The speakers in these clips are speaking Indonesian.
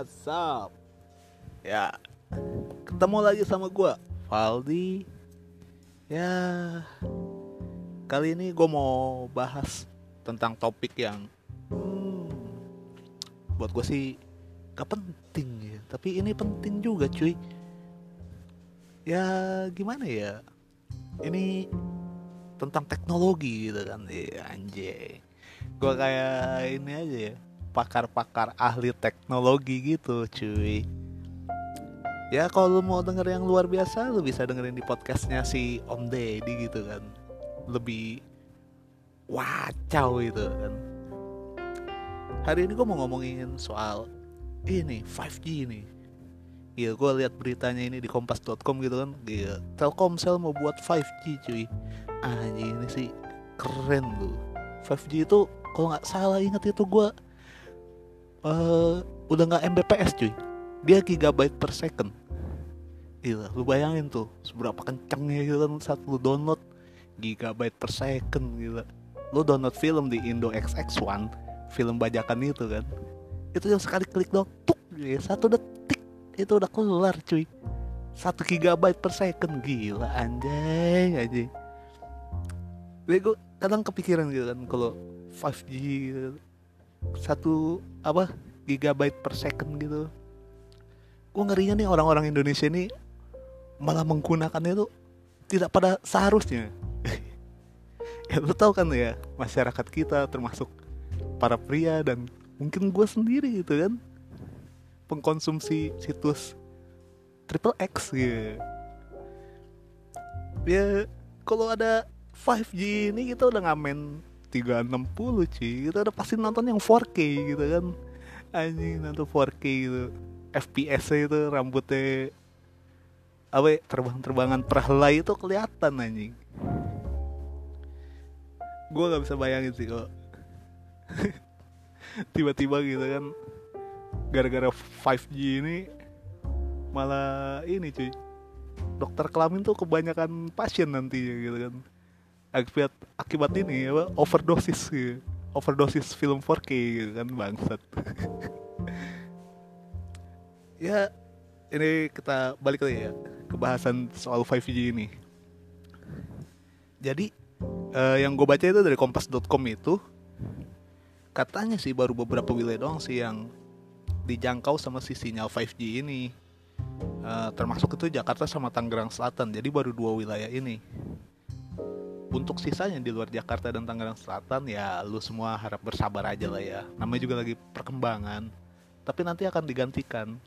what's up? Ya, ketemu lagi sama gue, Valdi. Ya, kali ini gue mau bahas tentang topik yang hmm, buat gue sih gak penting ya, tapi ini penting juga cuy. Ya, gimana ya? Ini tentang teknologi gitu kan, ya, anjay. Gue kayak ini aja ya, pakar-pakar ahli teknologi gitu cuy ya kalau lu mau denger yang luar biasa lu bisa dengerin di podcastnya si Om Deddy gitu kan lebih wacau gitu kan hari ini gue mau ngomongin soal ini 5G ini Iya, gue lihat beritanya ini di kompas.com gitu kan. Iya, Telkomsel mau buat 5G cuy. Anjing ini sih keren lu. 5G itu kalau nggak salah inget itu gue uh, udah nggak Mbps cuy. Dia gigabyte per second. Iya, lu bayangin tuh seberapa kencengnya gitu kan saat lu download gigabyte per second gitu. Lu download film di Indo XX1, film bajakan itu kan. Itu yang sekali klik dong, tuk, ya, satu detik itu udah keluar cuy. Satu gigabyte per second gila anjay anjay. Jadi gue kadang kepikiran gitu kan kalau 5G gitu. Satu apa gigabyte per second gitu. Gue ngerinya nih orang-orang Indonesia ini malah menggunakannya itu tidak pada seharusnya. Ya lu tahu kan ya masyarakat kita termasuk para pria dan mungkin gue sendiri gitu kan. Pengkonsumsi situs triple X gitu. Ya kalau ada 5G ini kita udah ngamen 360 cuy. Kita udah pasti nonton yang 4K gitu kan. Anjing nonton 4K gitu. FPS itu rambutnya apa ya, terbang-terbangan perhelai itu kelihatan anjing. Gue nggak bisa bayangin sih kok tiba-tiba gitu kan gara-gara 5G ini malah ini cuy. Dokter kelamin tuh kebanyakan pasien nantinya gitu kan akibat akibat ini apa overdosis gitu. overdosis film 4K gitu kan bangsat. Ya ini kita balik lagi ya ke bahasan soal 5G ini. Jadi eh, yang gue baca itu dari kompas.com itu katanya sih baru beberapa wilayah doang sih yang dijangkau sama si sinyal 5G ini. Eh, termasuk itu Jakarta sama Tangerang Selatan. Jadi baru dua wilayah ini untuk sisanya di luar Jakarta dan Tangerang Selatan ya lu semua harap bersabar aja lah ya. Namanya juga lagi perkembangan. Tapi nanti akan digantikan.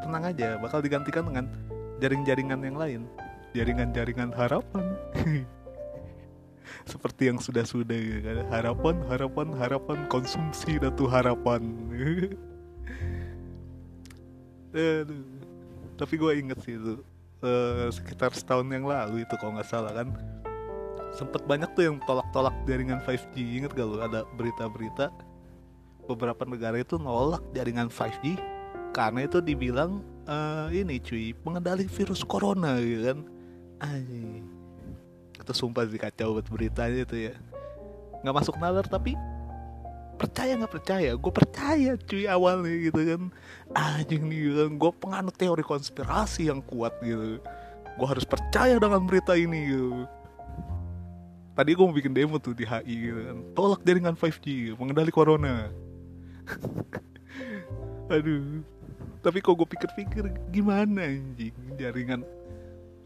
Tenang aja bakal digantikan dengan jaring-jaringan yang lain. Jaringan-jaringan harapan. Seperti yang sudah-sudah harapan harapan harapan konsumsi datu harapan. Tapi gue inget sih itu eh, sekitar setahun yang lalu itu kalau nggak salah kan. Sempet banyak tuh yang tolak-tolak jaringan 5G inget gak lu? Ada berita-berita beberapa negara itu nolak jaringan 5G karena itu dibilang eh, ini cuy pengendali virus corona gitu kan. Anjing. Itu sumpah sih kacau buat beritanya itu ya. Nggak masuk nalar tapi percaya nggak percaya? Gue percaya cuy awalnya gitu kan. Anjing nih kan. Gue penganut teori konspirasi yang kuat gitu. Gue harus percaya dengan berita ini gitu. Tadi gue mau bikin demo tuh di HI gitu kan. Tolak jaringan 5G mengendali corona. Aduh. Tapi kok gue pikir-pikir gimana anjing? Jaringan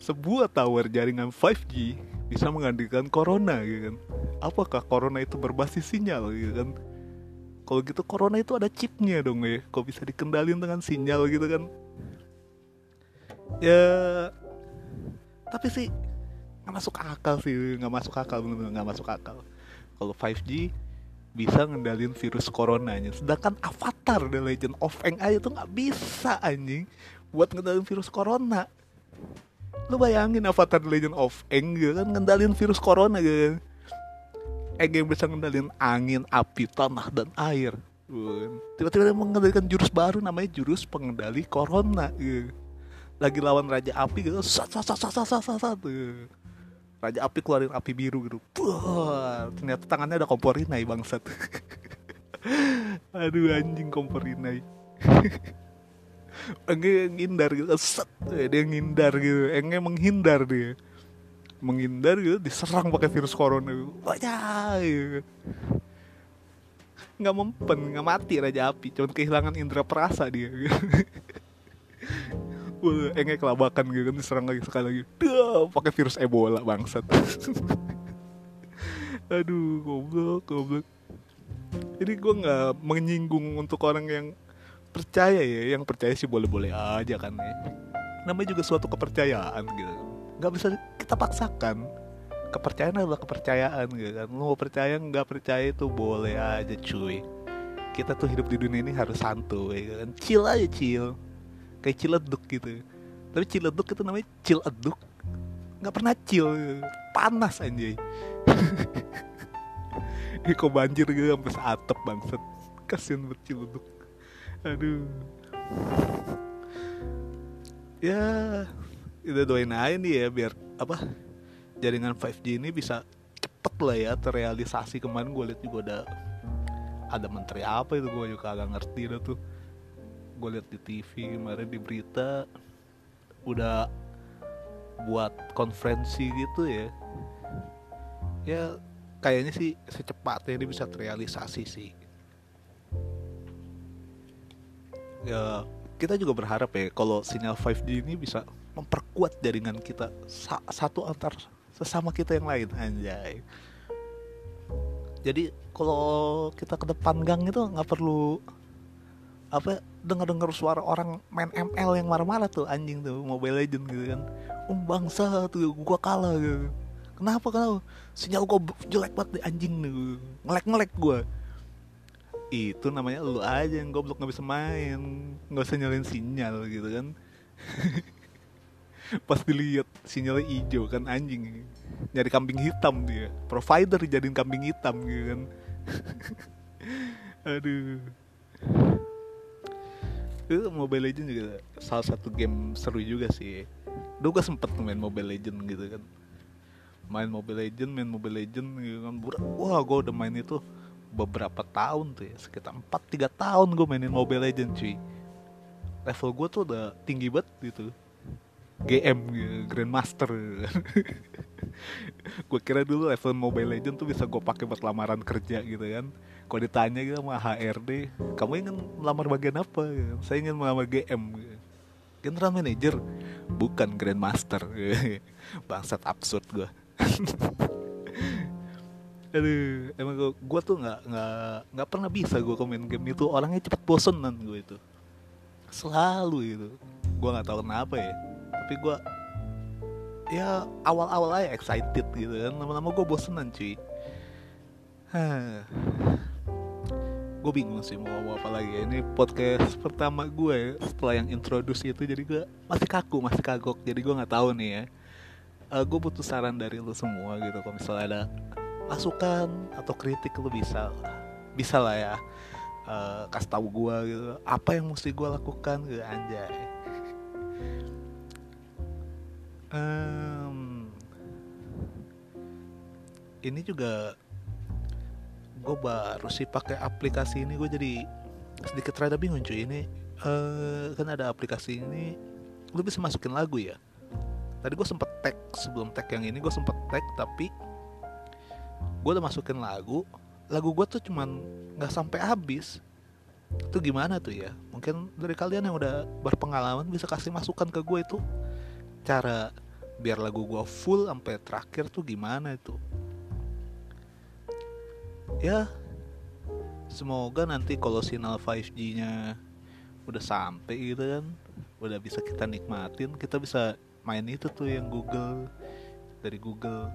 sebuah tower jaringan 5G bisa menggantikan corona gitu kan. Apakah corona itu berbasis sinyal gitu kan kalau gitu corona itu ada chipnya dong ya. Kok bisa dikendalin dengan sinyal gitu kan? Ya tapi sih nggak masuk akal sih. Nggak masuk akal bener-bener nggak masuk akal. Kalau 5G bisa ngendalin virus coronanya. Sedangkan Avatar The Legend of Aang itu nggak bisa anjing buat ngendalin virus corona. Lu bayangin Avatar The Legend of Aang gitu kan ngendalin virus corona gitu kan Yang bisa ngendalin angin, api, tanah, dan air. Tiba-tiba dia mengendalikan jurus baru namanya jurus pengendali corona. Gitu. lagi lawan raja api gitu sat sat sat sat sat sat, gitu. raja api keluarin api biru gitu. Ternyata tangannya ada kompor inai bangsat. Aduh anjing kompor ini Enge ngindar gitu set dia ngindar gitu. Enge menghindar dia menghindar gitu diserang pakai virus corona gitu. wajah gitu. nggak mempen nggak mati raja api cuman kehilangan indera perasa dia gitu. Wah, kelabakan gitu kan diserang lagi sekali lagi. Duh, pakai virus Ebola bangsat. Aduh, goblok, goblok. Jadi gue nggak menyinggung untuk orang yang percaya ya, yang percaya sih boleh-boleh aja kan ya. Namanya juga suatu kepercayaan gitu. Nggak bisa kita paksakan. Kepercayaan adalah kepercayaan gitu kan. Lu mau percaya nggak percaya itu boleh aja cuy. Kita tuh hidup di dunia ini harus santuy gitu kan. Chill aja chill. Kayak ciledug gitu. Tapi ciledug itu namanya ciledug nggak pernah chill panas anjay. Kok banjir gitu. Sampai seatap bangsat. Kasian ciledug aduh. Ya udah doain aja nih ya biar apa jaringan 5G ini bisa cepet lah ya terrealisasi. Kemarin gue liat juga ada ada menteri apa itu gue juga agak ngerti dah tuh. Gue liat di TV kemarin di berita udah buat konferensi gitu ya. Ya kayaknya sih secepatnya ini bisa terrealisasi sih. Ya kita juga berharap ya kalau sinyal 5G ini bisa memperkuat jaringan kita sa satu antar sesama kita yang lain anjay. Jadi kalau kita ke depan gang itu nggak perlu apa dengar-dengar suara orang main ML yang marah-marah tuh anjing tuh Mobile Legend gitu kan. Um bangsa tuh gua kalah gitu. Kenapa kenapa? Sinyal gua jelek banget anjing nih ngelek-ngelek gua itu namanya lu aja yang goblok nggak bisa main. Nggak usah nyalain sinyal gitu kan. Pas dilihat sinyalnya hijau kan anjing. Nyari kambing hitam dia. Provider jadiin kambing hitam gitu kan. Aduh. Itu Mobile Legend juga salah satu game seru juga sih. Dulu gue sempet main Mobile Legend gitu kan. Main Mobile Legend, main Mobile Legend gitu kan. Wah gue udah main itu beberapa tahun tuh ya Sekitar 4-3 tahun gue mainin Mobile Legend cuy. Level gue tuh udah tinggi banget gitu. GM Grandmaster. Gue kira dulu level Mobile Legend tuh bisa gue pakai buat lamaran kerja gitu kan. Kalau ditanya gitu sama HRD kamu ingin melamar bagian apa? Saya ingin melamar GM general manager. Bukan grandmaster. Bangsat absurd gue aduh emang gue, gue tuh nggak nggak nggak pernah bisa gue komen game itu. Orangnya cepet bosenan gue itu. Selalu itu gue nggak tahu kenapa ya. Tapi gue ya awal-awal aja excited gitu kan. Lama-lama gue bosenan cuy. Gue bingung sih mau apa lagi ini podcast pertama gue ya, setelah yang introduce itu jadi gue masih kaku masih kagok. Jadi gue nggak tahu nih ya. Uh, gue butuh saran dari lo semua gitu. Kalau misalnya ada masukan atau kritik lo bisa bisa lah ya uh, kasih tahu gue gitu. Apa yang mesti gue lakukan gitu anjay. Um, ini juga gue baru sih pakai aplikasi ini. Gue jadi sedikit rada bingung cuy. Ini uh, kan ada aplikasi ini lu bisa masukin lagu ya. Tadi gue sempet tag sebelum tag yang ini gue sempet tag tapi gue udah masukin lagu lagu gue tuh cuman nggak sampai habis. Itu gimana tuh ya? Mungkin dari kalian yang udah berpengalaman bisa kasih masukan ke gue itu. Cara biar lagu gue full sampai terakhir tuh gimana itu? Ya semoga nanti kalau sinyal 5G-nya udah sampai gitu kan udah bisa kita nikmatin kita bisa main itu tuh yang Google dari Google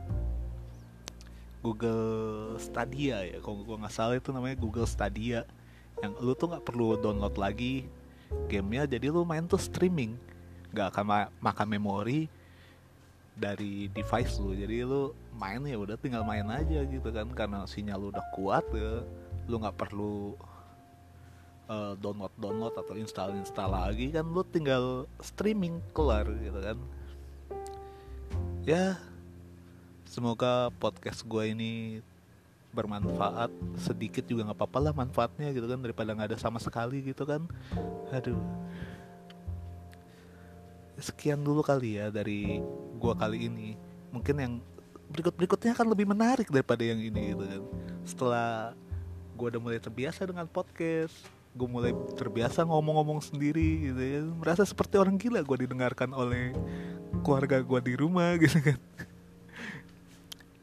Google Stadia ya. Kalau gue nggak salah itu namanya Google Stadia. Yang lu tuh nggak perlu download lagi gamenya jadi lu main tuh streaming. Nggak akan ma makan memori dari device lu. Jadi lu main ya udah tinggal main aja gitu kan. Karena sinyal lu udah kuat ya lu nggak perlu uh, download download atau install install lagi kan. Lu tinggal streaming keluar gitu kan. Ya semoga podcast gue ini bermanfaat. Sedikit juga nggak apa-apa lah manfaatnya gitu kan daripada nggak ada sama sekali gitu kan. Aduh. Sekian dulu kali ya dari gua kali ini. Mungkin yang berikut berikutnya akan lebih menarik daripada yang ini gitu kan. Setelah gua udah mulai terbiasa dengan podcast gue mulai terbiasa ngomong-ngomong sendiri gitu ya. Merasa seperti orang gila gue didengarkan oleh keluarga gue di rumah gitu kan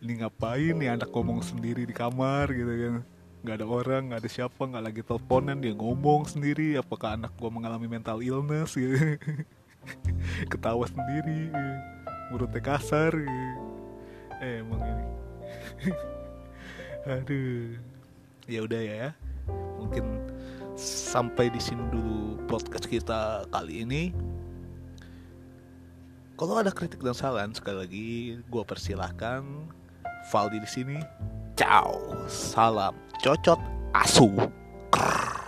ini ngapain nih anak ngomong sendiri di kamar gitu kan? Nggak ada orang nggak ada siapa nggak lagi teleponan dia ngomong sendiri. Apakah anak gue mengalami mental illness gitu? Ketawa sendiri mulutnya kasar gitu. eh emang ini. Aduh. Ya udah ya mungkin sampai di sini dulu podcast kita kali ini. Kalau ada kritik dan saran sekali lagi gue persilahkan Valdi di sini. Ciao. Salam cocot asu. Krrr.